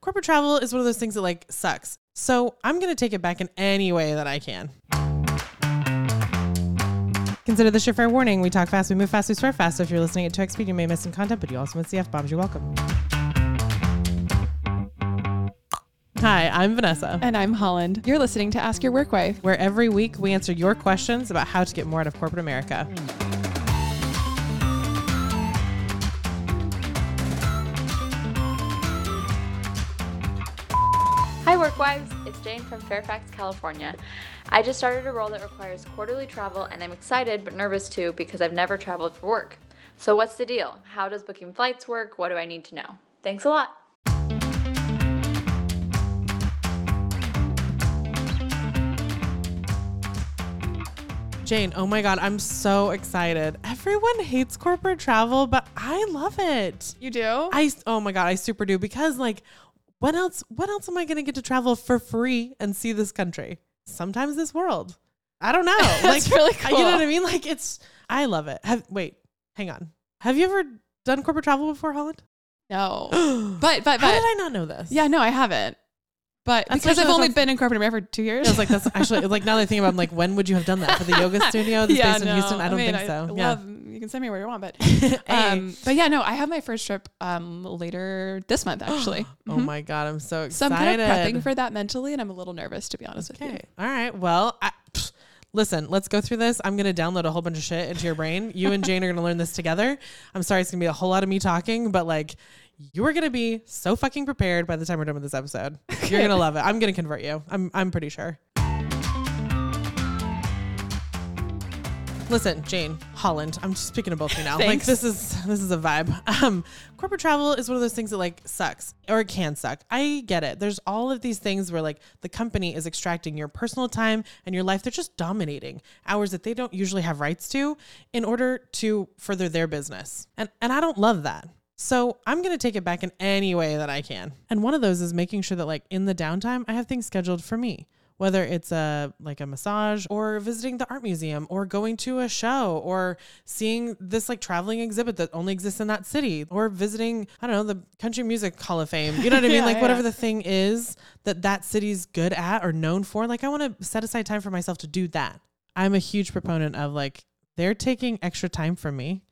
corporate travel is one of those things that like sucks. So I'm going to take it back in any way that I can. Consider this your fair warning. We talk fast, we move fast, we swear fast. So if you're listening at 2x speed, you may miss some content, but you also miss the F bombs. You're welcome. Hi, I'm Vanessa, And I'm Holland. You're listening to Ask Your Work Wife. where every week we answer your questions about how to get more out of corporate America. Hi, Workwives. It's Jane from Fairfax, California. I just started a role that requires quarterly travel, and I'm excited but nervous too because I've never traveled for work. So, what's the deal? How does booking flights work? What do I need to know? Thanks a lot. Jane, oh my God, I'm so excited. Everyone hates corporate travel, but I love it. You do? I oh my god, I super do because like what else what else am I going to get to travel for free and see this country? Sometimes this world. I don't know. like That's really You know what. I mean? Like it's I love it. Have wait, hang on. Have you ever done corporate travel before, Holland? no. but But, but, how did. I not know this? Yeah, no, I haven't. But That's because I've only been in corporate America for two years. I was like, that's actually like now that I think about, it, I'm like, when would you have done that for the yoga studio that's based in Houston? I don't mean, think so. I yeah, love, you can send me where you want, but um, but yeah, no, I have my first trip um later this month actually. oh Mhm. my god, I'm so excited! So. I'm kind of prepping for that mentally, and I'm a little nervous to be honest with you. Okay. All right. Well, I, pfft, listen, let's go through this. I'm going to download a whole bunch of shit into your brain. You and Jane are going to learn this together. I'm sorry it's going to be a whole lot of me talking, but like you are going to be so fucking prepared by the time we're done with this episode. You're going to love it. I'm going to convert you. I'm I'm pretty sure. Listen, Jane, Holland. I'm just speaking of both of you now. Like this is this is a vibe. Um, corporate travel is one of those things that like sucks or it can suck. I get it. There's all of these things where like the company is extracting your personal time and your life. They're just dominating hours that they don't usually have rights to in order to further their business. And and I don't love that. So I'm going to take it back in any way that I can. And one of those is making sure that like in the downtime, I have things scheduled for me whether it's a like a massage or visiting the art museum or going to a show or seeing this like traveling exhibit that only exists in that city or visiting I don't know the country music hall of fame. You know what I mean? Yeah, like whatever yeah. the thing is that that city's good at or known for like I want to set aside time for myself to do that. I'm a huge proponent of like they're taking extra time from me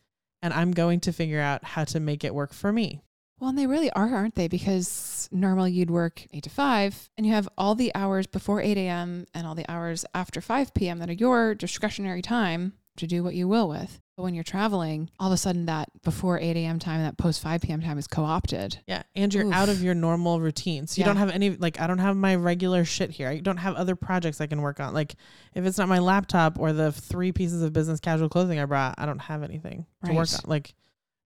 and I'm going to figure out how to make it work for me Well, and they really are, aren't they? Because normally you'd work eight to five, and you have all the hours before eight a.m. and all the hours after five p.m. that are your discretionary time to do what you will with. But when you're traveling, all of a sudden that before eight a.m. time, and that post five p.m. time is co-opted. Yeah, and you're Oof. out of your normal routine. So you Yeah. don't have any like I don't have my regular shit here. I don't have other projects I can work on. Like if it's not my laptop or the three pieces of business casual clothing I brought, I don't have anything to work on. Like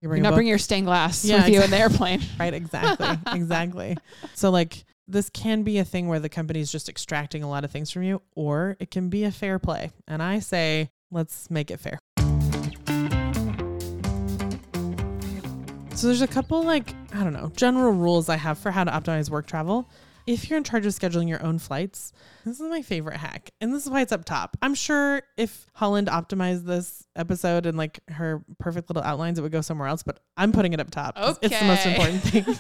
you You're bring not bringing your stained glass Yeah, with you in the airplane. right exactly. exactly. So like this can be a thing where the company's just extracting a lot of things from you or it can be a fair play. And I say let's make it fair. So there's a couple like I don't know general rules I have for how to optimize work travel. If you're in charge of scheduling your own flights, this is my favorite hack, and this is why it's up top. I'm sure if Holland optimized this episode and like her perfect little outlines, it would go somewhere else. But I'm putting it up top. 'cause It's the most important thing.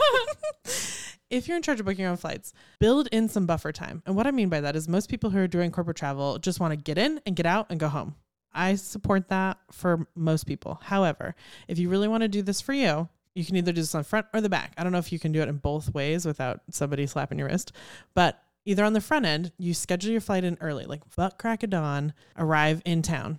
if you're in charge of booking your own flights, build in some buffer time. And what I mean by that is most people who are doing corporate travel just want to get in and get out and go home. I support that for most people. However, if you really want to do this for you, you can either do this on the front or the back. I don't know if you can do it in both ways without somebody slapping your wrist, but either on the front end, you schedule your flight in early, like butt crack of dawn, arrive in town.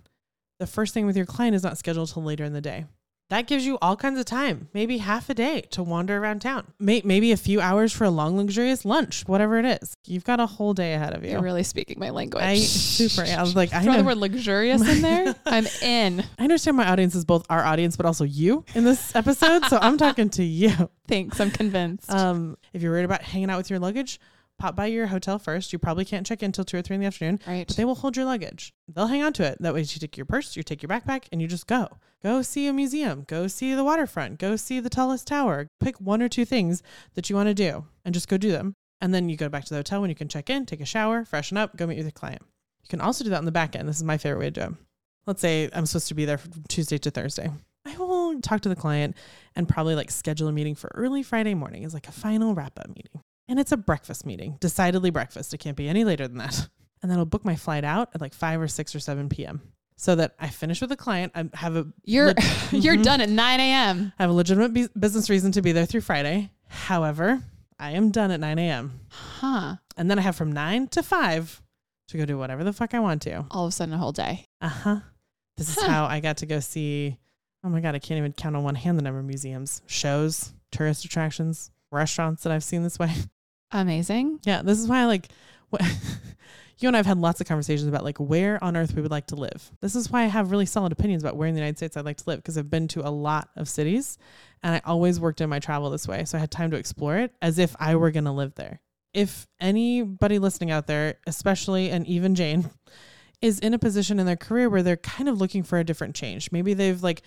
The first thing with your client is not scheduled till later in the day. That gives you all kinds of time, maybe half a day to wander around town, maybe a few hours for a long, luxurious lunch, whatever it is. You've got a whole day ahead of you. You're really speaking my language. I super. I was like, I know. the word luxurious in there. I'm in. I understand my audience is both our audience, but also you in this episode. so I'm talking to you. Thanks. I'm convinced. Um, if you're worried about hanging out with your luggage, pop by your hotel first. You probably can't check in until two or three in the afternoon, right. but they will hold your luggage. They'll hang on to it. That way, you take your purse, you take your backpack, and you just go. Go see a museum. Go see the waterfront. Go see the tallest tower. Pick one or two things that you want to do and just go do them. And then you go back to the hotel when you can check in, take a shower, freshen up, go meet with your client. You can also do that on the back end. This is my favorite way to do it. Let's say I'm supposed to be there from Tuesday to Thursday. I will talk to the client and probably like schedule a meeting for early Friday morning as like a final wrap up meeting. And it's a breakfast meeting, decidedly breakfast. It can't be any later than that. And then I'll book my flight out at like 5 or 6 or 7 p.m. so that I finish with a client. I have a You're leg- you're Mhm. done at 9 a.m. I have a legitimate bus- business reason to be there through Friday. However, I am done at 9 a.m. Huh. And then I have from 9 to 5 to go do whatever the fuck I want to. All of a sudden, a whole day. Uh huh. This is Huh. how I got to go see. Oh my god, I can't even count on one hand the number of museums, shows, tourist attractions, restaurants that I've seen this way. Amazing. Yeah, this is why I like. What, you and I have had lots of conversations about like where on earth we would like to live. This is why I have really solid opinions about where in the United States I'd like to live because I've been to a lot of cities, and I always worked in my travel this way, so I had time to explore it as if I were going to live there. If anybody listening out there, especially and even Jane, is in a position in their career where they're kind of looking for a different change. Maybe they've like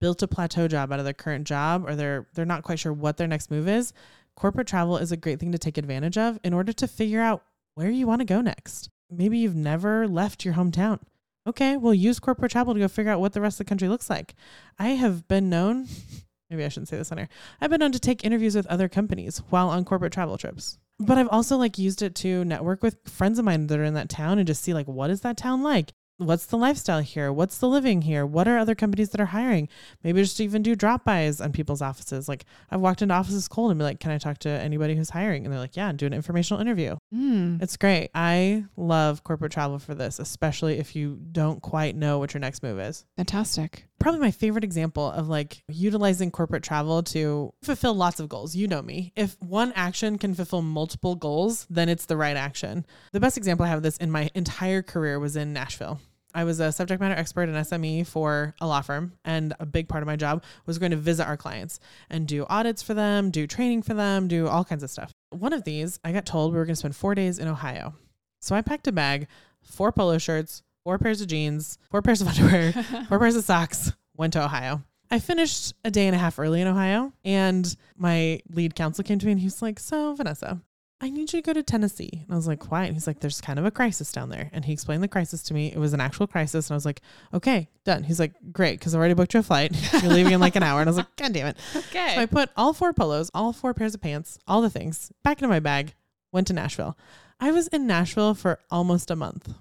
built a plateau job out of their current job or they're they're not quite sure what their next move is. Corporate travel is a great thing to take advantage of in order to figure out where you want to go next. Maybe you've never left your hometown. Okay, well use corporate travel to go figure out what the rest of the country looks like. I have been known maybe I shouldn't say this on air. I've been known to take interviews with other companies while on corporate travel trips. But I've also like used it to network with friends of mine that are in that town and just see like what is that town like? What's the lifestyle here? What's the living here? What are other companies that are hiring? Maybe just even do drop bys on people's offices. Like I've walked into offices cold and be like, "Can I talk to anybody who's hiring?" And they're like, "Yeah, and do an informational interview." Mm. It's great. I love corporate travel for this, especially if you don't quite know what your next move is Fantastic. probably my favorite example of like utilizing corporate travel to fulfill lots of goals. You know me. If one action can fulfill multiple goals, then it's the right action. The best example I have of this in my entire career was in Nashville. I was a subject matter expert in SME for a law firm, and a big part of my job was going to visit our clients and do audits for them, do training for them, do all kinds of stuff. One of these, I got told we were going to spend four days in Ohio. So I packed a bag, four polo shirts, four pairs of jeans, four pairs of underwear, four pairs of socks, went to Ohio. I finished a day and a half early in Ohio, and my lead counsel came to me and he was like, So, Vanessa, I need you to go to Tennessee. And I was like, Why? And he's like, There's kind of a crisis down there. And he explained the crisis to me. It was an actual crisis. And I was like, Okay, done. He's like, Great, because I already booked you a flight. You're leaving in like an hour. And I was like, God damn it. Okay. So I put all four polos, all four pairs of pants, all the things back into my bag, went to Nashville. I was in Nashville for almost a month.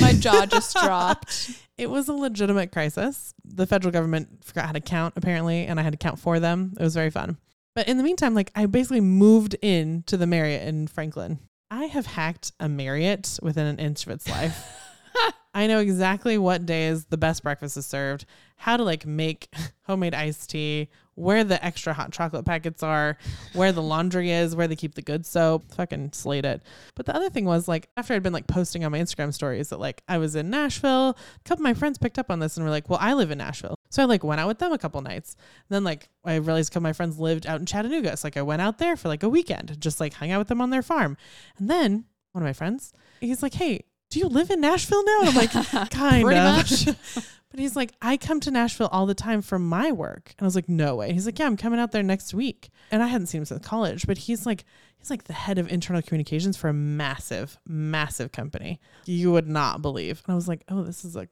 My jaw just dropped. It was a legitimate crisis. The federal government forgot how to count, apparently, and I had to count for them. It was very fun. But in the meantime, like I basically moved in to the Marriott in Franklin. I have hacked a Marriott within an inch of its life. I know exactly what days the best breakfast is served, how to like make homemade iced tea, where the extra hot chocolate packets are, where the laundry is, where they keep the good soap. Fucking slayed it. But the other thing was like after I'd been like posting on my Instagram stories that like I was in Nashville, a couple of my friends picked up on this and were like, "Well, I live in Nashville." So I like went out with them a couple nights. And then like I realized a of my friends lived out in Chattanooga, so like I went out there for like a weekend, just like hung out with them on their farm. And then one of my friends, he's like, "Hey, do you live in Nashville now?" And I'm like, "Kind of." But he's like, I come to Nashville all the time for my work. And I was like, no way. He's like, yeah, I'm coming out there next week. And I hadn't seen him since college, but he's like, he's like the head of internal communications for a massive, massive company. You would not believe. And I was like, oh, this is like,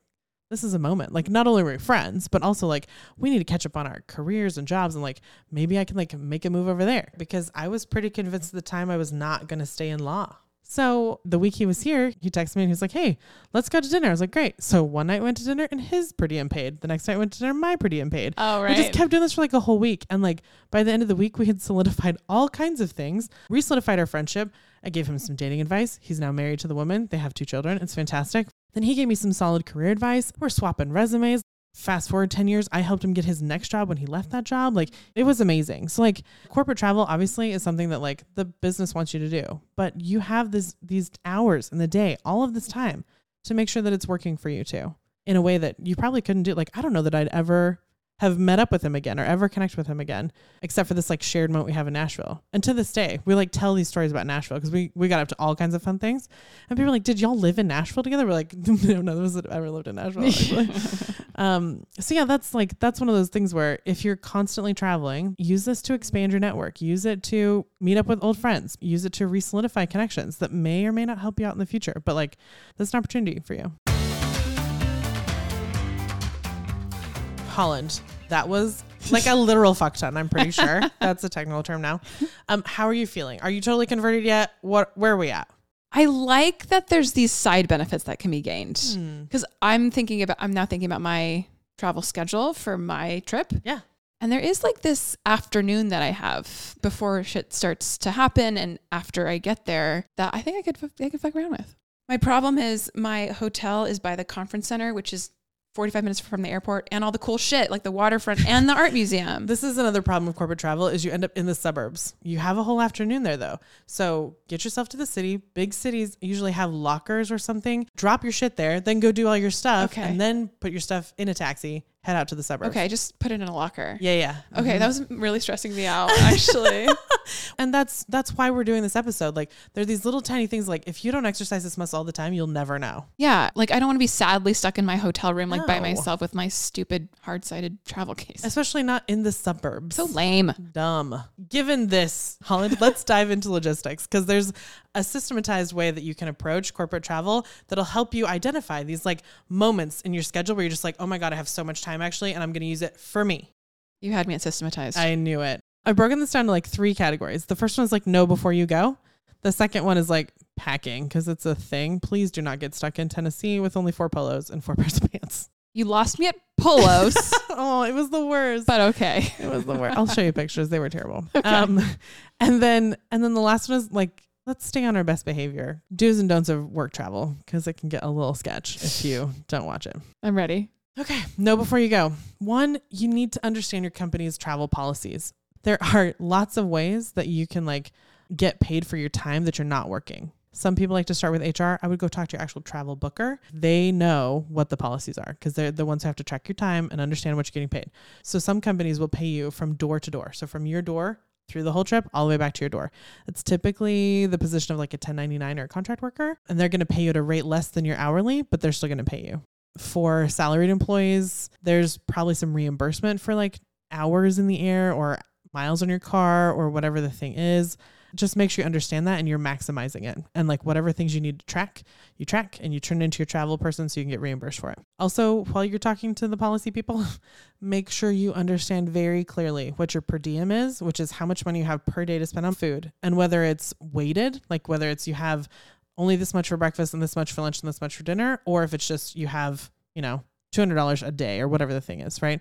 this is a moment. Like, not only were we friends, but also like, we need to catch up on our careers and jobs. And like, maybe I can like make a move over there because I was pretty convinced at the time I was not going to stay in law. So the week he was here, he texted me and he was like, Hey, let's go to dinner. I was like, Great. So one night went to dinner and his per diem paid. The next night went to dinner, my per diem paid. Oh, We just kept doing this for like a whole week. And like by the end of the week, we had solidified all kinds of things, re solidified our friendship. I gave him some dating advice. He's now married to the woman. They have two children. It's fantastic. Then he gave me some solid career advice. We're swapping resumes. Fast forward 10 years, I helped him get his next job when he left that job. Like it was amazing. So like corporate travel obviously is something that like the business wants you to do, but you have this these hours in the day, all of this time to make sure that it's working for you too in a way that you probably couldn't do. Like I don't know that I'd ever have met up with him again or ever connect with him again, except for this like shared moment we have in Nashville. And to this day, we like tell these stories about Nashville because we, we got up to all kinds of fun things. And people are like, Did y'all live in Nashville together? We're like, No, none of us ever lived in Nashville. Um, so yeah, that's like that's one of those things where if you're constantly traveling, use this to expand your network. Use it to meet up with old friends. Use it to re-solidify connections that may or may not help you out in the future. But like that's an opportunity for you. Holland. That was like a literal fuck ton. I'm pretty sure that's a technical term now. Um, how are you feeling? Are you totally converted yet? What? Where are we at? I like that there's these side benefits that can be gained Hmm. because I'm thinking about, I'm now thinking about my travel schedule for my trip. Yeah. And there is like this afternoon that I have before shit starts to happen and after I get there that I think I could I could fuck around with. My problem is my hotel is by the conference center, which is 45 minutes from the airport, and all the cool shit like the waterfront and the art museum. This is another problem with corporate travel is you end up in the suburbs. You have a whole afternoon there though. So get yourself to the city. Big cities usually have lockers or something. Drop your shit there, then go do all your stuff Okay. and then put your stuff in a taxi, head out to the suburbs. okay, just put it in a locker. Yeah, yeah. Okay, Mhm. that was really stressing me out actually. and that's that's why we're doing this episode. Like there are these little tiny things like if you don't exercise this muscle all the time, you'll never know. yeah, like I don't want to be sadly stuck in my hotel room like by myself with my stupid hard-sided travel case. Especially not in the suburbs. so lame. dumb. Given this, Holland, let's dive into logistics because there's a systematized way that you can approach corporate travel that'll help you identify these like moments in your schedule where you're just like, oh my God, I have so much time actually, and I'm going to use it for me. You had me at systematized. I knew it. I've broken this down to like three categories. The first one is like know before you go. The second one is like packing because it's a thing. Please do not get stuck in Tennessee with only four polos and four pairs of pants. you lost me at polos, oh, it was the worst. but okay. It was the worst. I'll show you pictures. They were terrible. Okay. Um, and then and then the last one is like let's stay on our best behavior. Do's and don'ts of work travel because it can get a little sketch if you don't watch it. I'm ready. Okay, know before you go. One, you need to understand your company's travel policies. There are lots of ways that you can like get paid for your time that you're not working. Some people like to start with HR. I would go talk to your actual travel booker. They know what the policies are because they're the ones who have to track your time and understand what you're getting paid. So some companies will pay you from door to door. So from your door through the whole trip all the way back to your door. It's typically the position of like a 1099 or a contract worker, and they're going to pay you at a rate less than your hourly, but they're still going to pay you for salaried employees, there's probably some reimbursement for like hours in the air or miles on your car or whatever the thing is. Just make sure you understand that and you're maximizing it. And like whatever things you need to track, you track and you turn it into your travel person so you can get reimbursed for it. Also, while you're talking to the policy people, make sure you understand very clearly what your per diem is, which is how much money you have per day to spend on food and whether it's weighted, like whether it's you have only this much for breakfast and this much for lunch and this much for dinner, or if it's just you have, you know, $200 a day or whatever the thing is, right?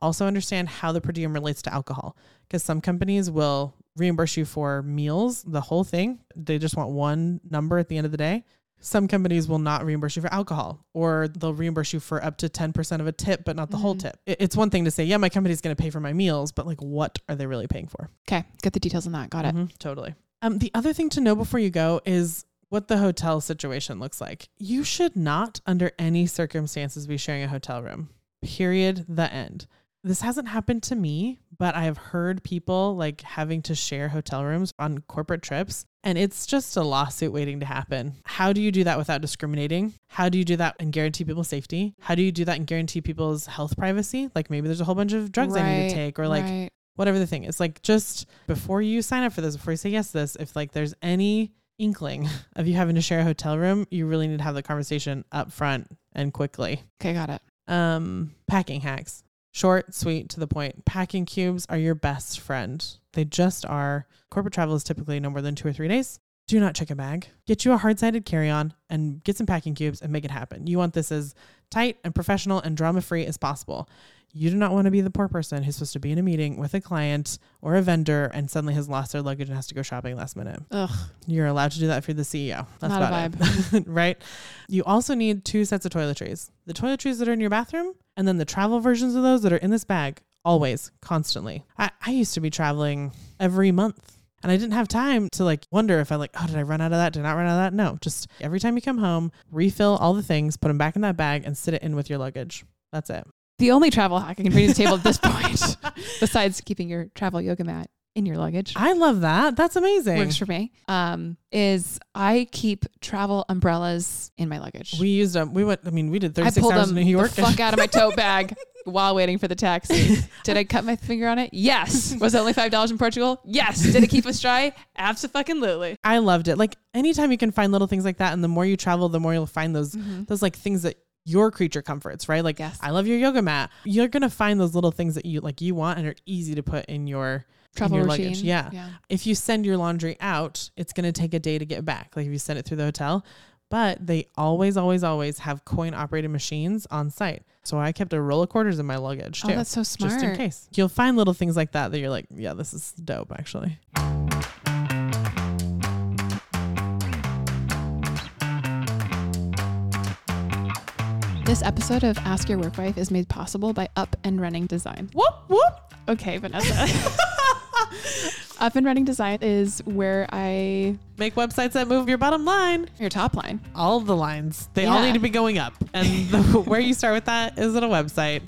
Also understand how the per diem relates to alcohol because some companies will reimburse you for meals, the whole thing. They just want one number at the end of the day. Some companies will not reimburse you for alcohol or they'll reimburse you for up to 10% of a tip, but not the whole Mhm. tip. It's one thing to say, yeah, my company's going to pay for my meals, but like what are they really paying for? Okay, get the details on that. Got it. Mhm, totally. Um, the other thing to know before you go is what the hotel situation looks like. You should not, under any circumstances, be sharing a hotel room. Period. The end. This hasn't happened to me, but I have heard people like having to share hotel rooms on corporate trips, and it's just a lawsuit waiting to happen. How do you do that without discriminating? How do you do that and guarantee people's safety? How do you do that and guarantee people's health privacy? Like maybe there's a whole bunch of drugs I need to take, or like right. whatever the thing is like just before you sign up for this before you say yes to this if like there's any inkling of you having to share a hotel room you really need to have the conversation up front and quickly Okay, got it. um packing hacks short sweet to the point. Packing cubes are your best friend. They just are. Corporate travel is typically no more than two or three days do not check a bag get you a hard-sided carry-on and get some packing cubes and make it happen you want this as tight and professional and drama-free as possible you do not want to be the poor person who's supposed to be in a meeting with a client or a vendor and suddenly has lost their luggage and has to go shopping last minute. Ugh, You're allowed to do that if you're the CEO. That's Not a about it. right? You also need two sets of toiletries. The toiletries that are in your bathroom and then the travel versions of those that are in this bag always, constantly. I, I used to be traveling every month. And I didn't have time to like wonder if I like, oh, did I run out of that? Did I not run out of that? No, just every time you come home, refill all the things, put them back in that bag, and sit it in with your luggage. That's it. the only travel hack I can bring to the table at this point, besides keeping your travel yoga mat in your luggage, I love that. That's amazing. works for me. Um, is I keep travel umbrellas in my luggage. We used them. We went. I mean, we did 36 pulled hours in New York. the fuck out of my tote bag while waiting for the taxi. Did I cut my finger on it? Yes. Was it only five dollars in Portugal? Yes. Did it keep us dry? Absolutely. I loved it. Like anytime you can find little things like that, and the more you travel, the more you'll find those Mm-hmm. those like things that your creature comforts, right? Like Yes. I love your yoga mat. You're gonna find those little things that you like you want and are easy to put in your Travel your routine. luggage, yeah. Yeah. if you send your laundry out, it's going to take a day to get back. Like if you send it through the hotel, but they always, always, always have coin operated machines on site. So I kept a roll of quarters in my luggage too. Oh, too, that's so smart. just in case. You'll find little things like that that you're like, yeah, this is dope actually. This episode of Ask Your Work Wife is made possible by Up and Running Design. Whoop, whoop. Okay, Vanessa. Up and Running Design is where I Make websites that move your bottom line. your top line. All of the lines, they all need to be going up. And the, where you start with that is at a website.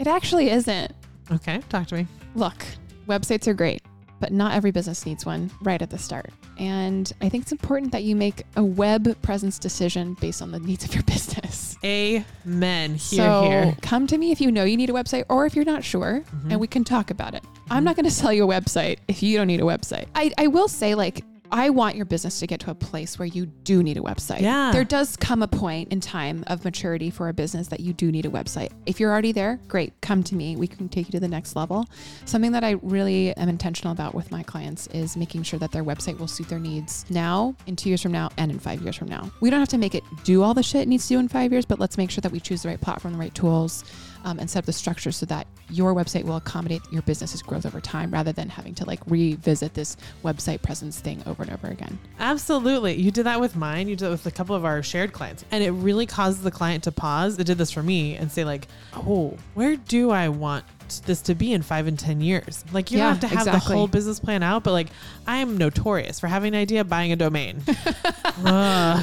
It actually isn't. Okay, talk to me. Look, websites are great, but not every business needs one right at the start. And I think it's important that you make a web presence decision based on the needs of your business. Amen. Here, so here. come to me if you know you need a website or if you're not sure Mhm. and we can talk about it. I'm not going to sell you a website if you don't need a website. I, I will say, like, I want your business to get to a place where you do need a website. Yeah. There does come a point in time of maturity for a business that you do need a website. If you're already there, great, come to me. We can take you to the next level. Something that I really am intentional about with my clients is making sure that their website will suit their needs now, in two years from now, and in five years from now. We don't have to make it do all the shit it needs to do in five years, but let's make sure that we choose the right platform, the right tools, um, and set up the structure so that your website will accommodate your business's growth over time rather than having to like revisit this website presence thing over and over again. Absolutely. You did that with mine. You did it with a couple of our shared clients. And it really causes the client to pause. It did this for me and say, like, oh, where do I want this to be in five and 10 years? Like, you Yeah, don't have to have exactly. the whole business plan out, but like, I am notorious for having an idea, buying a domain.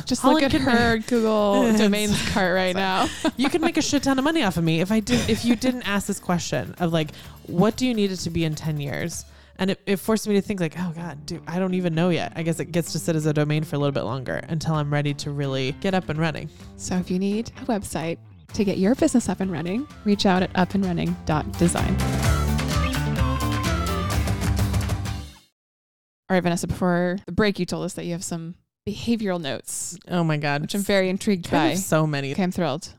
Just All look at her Google domains cart right now. you can make a shit ton of money off of me if I did if you didn't ask this question of like what do you need it to be in 10 years and it, it forced me to think like oh god dude i don't even know yet i guess it gets to sit as a domain for a little bit longer until i'm ready to really get up and running So if you need a website to get your business up and running, reach out at upandrunning.design. All right, Vanessa, before the break, you told us that you have some behavioral notes, oh my god which I'm very intrigued by. so many Okay, I'm thrilled.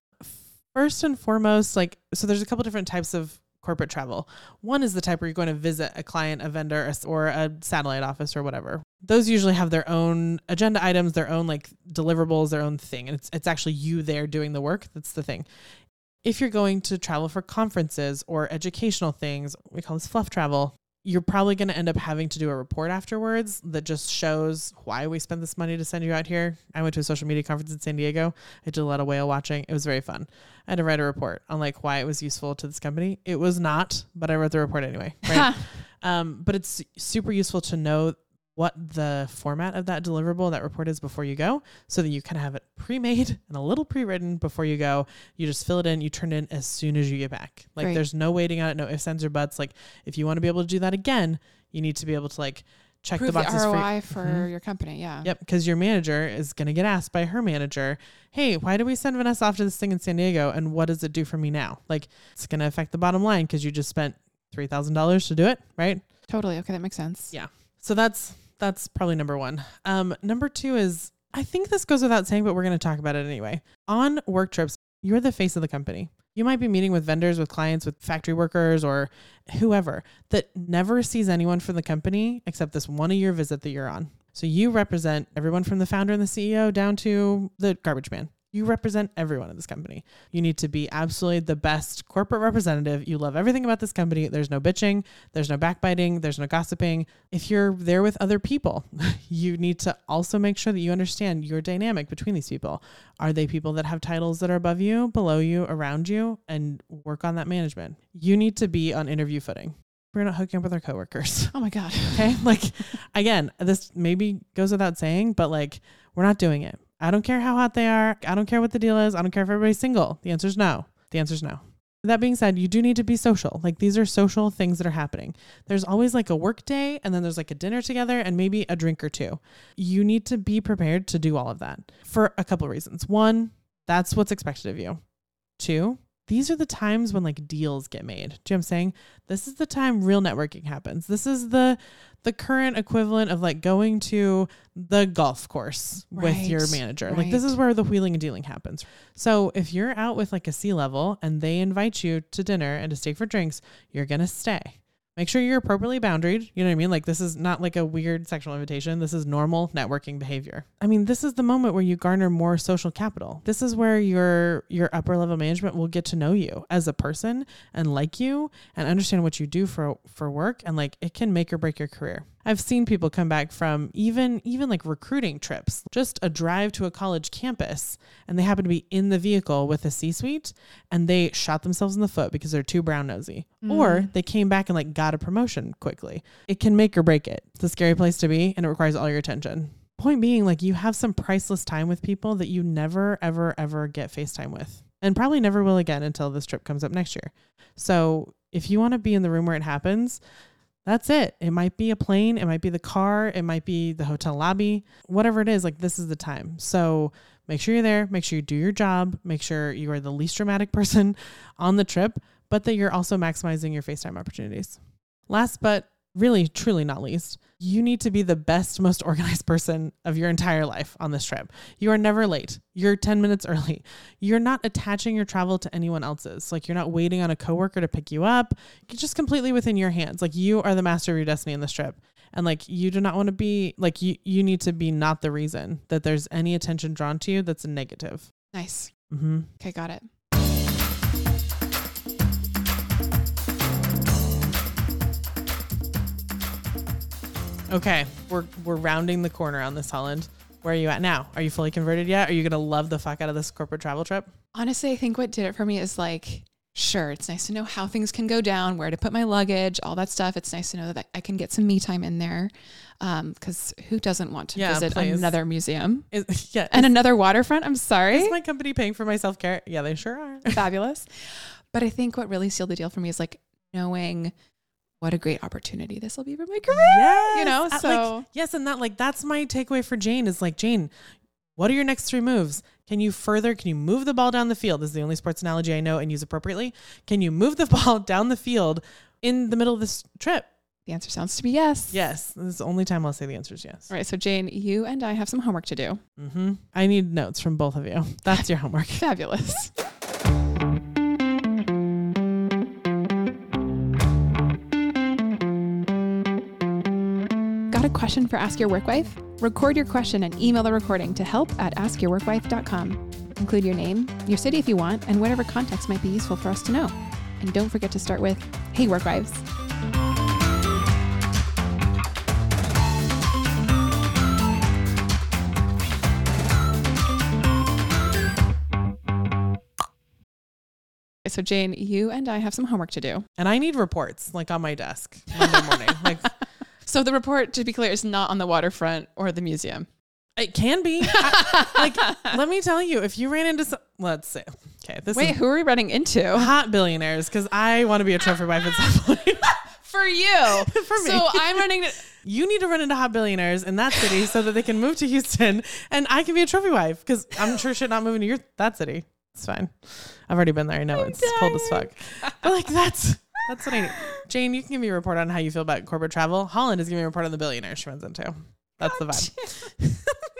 first and foremost, like, so there's a couple different types of corporate travel. One is the type where you're going to visit a client, a vendor, or a satellite office or whatever. Those usually have their own agenda items, their own like deliverables, their own thing. And it's, it's actually you there doing the work. That's the thing. If you're going to travel for conferences or educational things, we call this fluff travel. You're probably going to end up having to do a report afterwards that just shows why we spent this money to send you out here. I went to a social media conference in San Diego. I did a lot of whale watching. It was very fun. I had to write a report on like why it was useful to this company. It was not, but I wrote the report anyway. Right. um, but it's super useful to know what the format of that deliverable, that report is before you go, so that you kind of have it pre-made and a little pre-written before you go. You just fill it in, you turn it in as soon as you get back. Like Great. there's no waiting on it, no ifs, ands, or buts. Like if you want to be able to do that again, you need to be able to like check Prove the the, boxes for ROI for Mhm. your company. Yeah. Yep, because your manager is going to get asked by her manager, "Hey, why did we send Vanessa off to this thing in San Diego, and what does it do for me now?" Like, it's going to affect the bottom line because you just spent three thousand dollars to do it, right? Totally. Okay, that makes sense. Yeah. So that's that's probably number one. Um, number two is I think this goes without saying, but we're going to talk about it anyway. On work trips, you're the face of the company. You might be meeting with vendors, with clients, with factory workers, or whoever that never sees anyone from the company except this one a year visit that you're on. So you represent everyone from the founder and the CEO down to the garbage man. You represent everyone in this company. You need to be absolutely the best corporate representative. You love everything about this company. There's no bitching, there's no backbiting, there's no gossiping. If you're there with other people, you need to also make sure that you understand your dynamic between these people. Are they people that have titles that are above you, below you, around you, and work on that management? You need to be on interview footing. We're not hooking up with our coworkers. Oh my God. Okay. Like, again, this maybe goes without saying, but like, we're not doing it. I don't care how hot they are. I don't care what the deal is. I don't care if everybody's single. The answer is no. The answer is no. That being said, you do need to be social. Like, these are social things that are happening. There's always like a work day, and then there's like a dinner together, and maybe a drink or two. You need to be prepared to do all of that for a couple of reasons. One, that's what's expected of you. Two, these are the times when like deals get made. Do you know what I'm saying? This is the time real networking happens. This is the the current equivalent of like going to the golf course with your Right, manager. Like this is where the wheeling and dealing happens. So if you're out with like a C level and they invite you to dinner and to stay for drinks, you're gonna stay. Make sure you're appropriately boundaried. You know what I mean? Like this is not like a weird sexual invitation. This is normal networking behavior. I mean, this is the moment where you garner more social capital. This is where your your upper level management will get to know you as a person and like you and understand what you do for for work and like it can make or break your career. I've seen people come back from even even like recruiting trips, just a drive to a college campus, and they happen to be in the vehicle with a C-suite, and they shot themselves in the foot because they're too brown nosy, or Mm. they came back and like got a promotion quickly. It can make or break it. It's a scary place to be, and it requires all your attention. Point being, like you have some priceless time with people that you never, ever, ever get FaceTime with, and probably never will again until this trip comes up next year. So if you want to be in the room where it happens, that's it. It might be a plane, it might be the car, it might be the hotel lobby, whatever it is, like this is the time. So make sure you're there, make sure you do your job, make sure you are the least dramatic person on the trip, but that you're also maximizing your FaceTime opportunities. Last but really truly not least, you need to be the best, most organized person of your entire life on this trip. You are never late. You're 10 minutes early. You're not attaching your travel to anyone else's. Like you're not waiting on a coworker to pick you up. It's just completely within your hands. Like you are the master of your destiny in this trip. And like you do not want to be like you you need to be not the reason that there's any attention drawn to you that's a negative. Nice. Mm-hmm. Okay, got it. Okay, we're we're rounding the corner on this Holland. Where are you at now? Are you fully converted yet? Are you gonna love the fuck out of this corporate travel trip? Honestly, I think what did it for me is like, sure, it's nice to know how things can go down, where to put my luggage, all that stuff. It's nice to know that I can get some me time in there. Um, because who doesn't want to Yeah, visit please. another museum Is, yeah, and is, another waterfront? I'm sorry. is my company paying for my self care? Yeah, they sure are. fabulous. But I think what really sealed the deal for me is like knowing what a great opportunity this will be for my career. Yes, You know, uh, like, so yes, and that like that's my takeaway for Jane is like Jane, what are your next three moves? Can you further? Can you move the ball down the field? This is the only sports analogy I know and use appropriately. Can you move the ball down the field in the middle of this trip? the answer sounds to be yes. Yes, this is the only time I'll say the answer is yes. All right. So, Jane, you and I have some homework to do. Mm-hmm. I need notes from both of you. That's your homework. Fabulous. a question for Ask Your Workwife? Record your question and email the recording to help at askyourworkwife.com. Include your name, your city if you want, and whatever context might be useful for us to know. And don't forget to start with, Hey Workwives. So, Jane, you and I have some homework to do. And I need reports like on my desk Monday morning. like So, the report, to be clear, is not on the waterfront or the museum. it can be. I- like let me tell you, if you ran into some, let's see. okay, this Wait, is who are we running into? hot billionaires because I want to be a trophy wife at some point. For you. For me. So, I'm running to. you need to run into hot billionaires in that city so that they can move to Houston and I can be a trophy wife because I'm sure shit not moving to your that city. It's fine. I've already been there. I know it's cold as fuck. But like that's that's what I need. Jane, you can give me a report on how you feel about corporate travel. Holland is giving me a report on the billionaires she runs into. That's the vibe.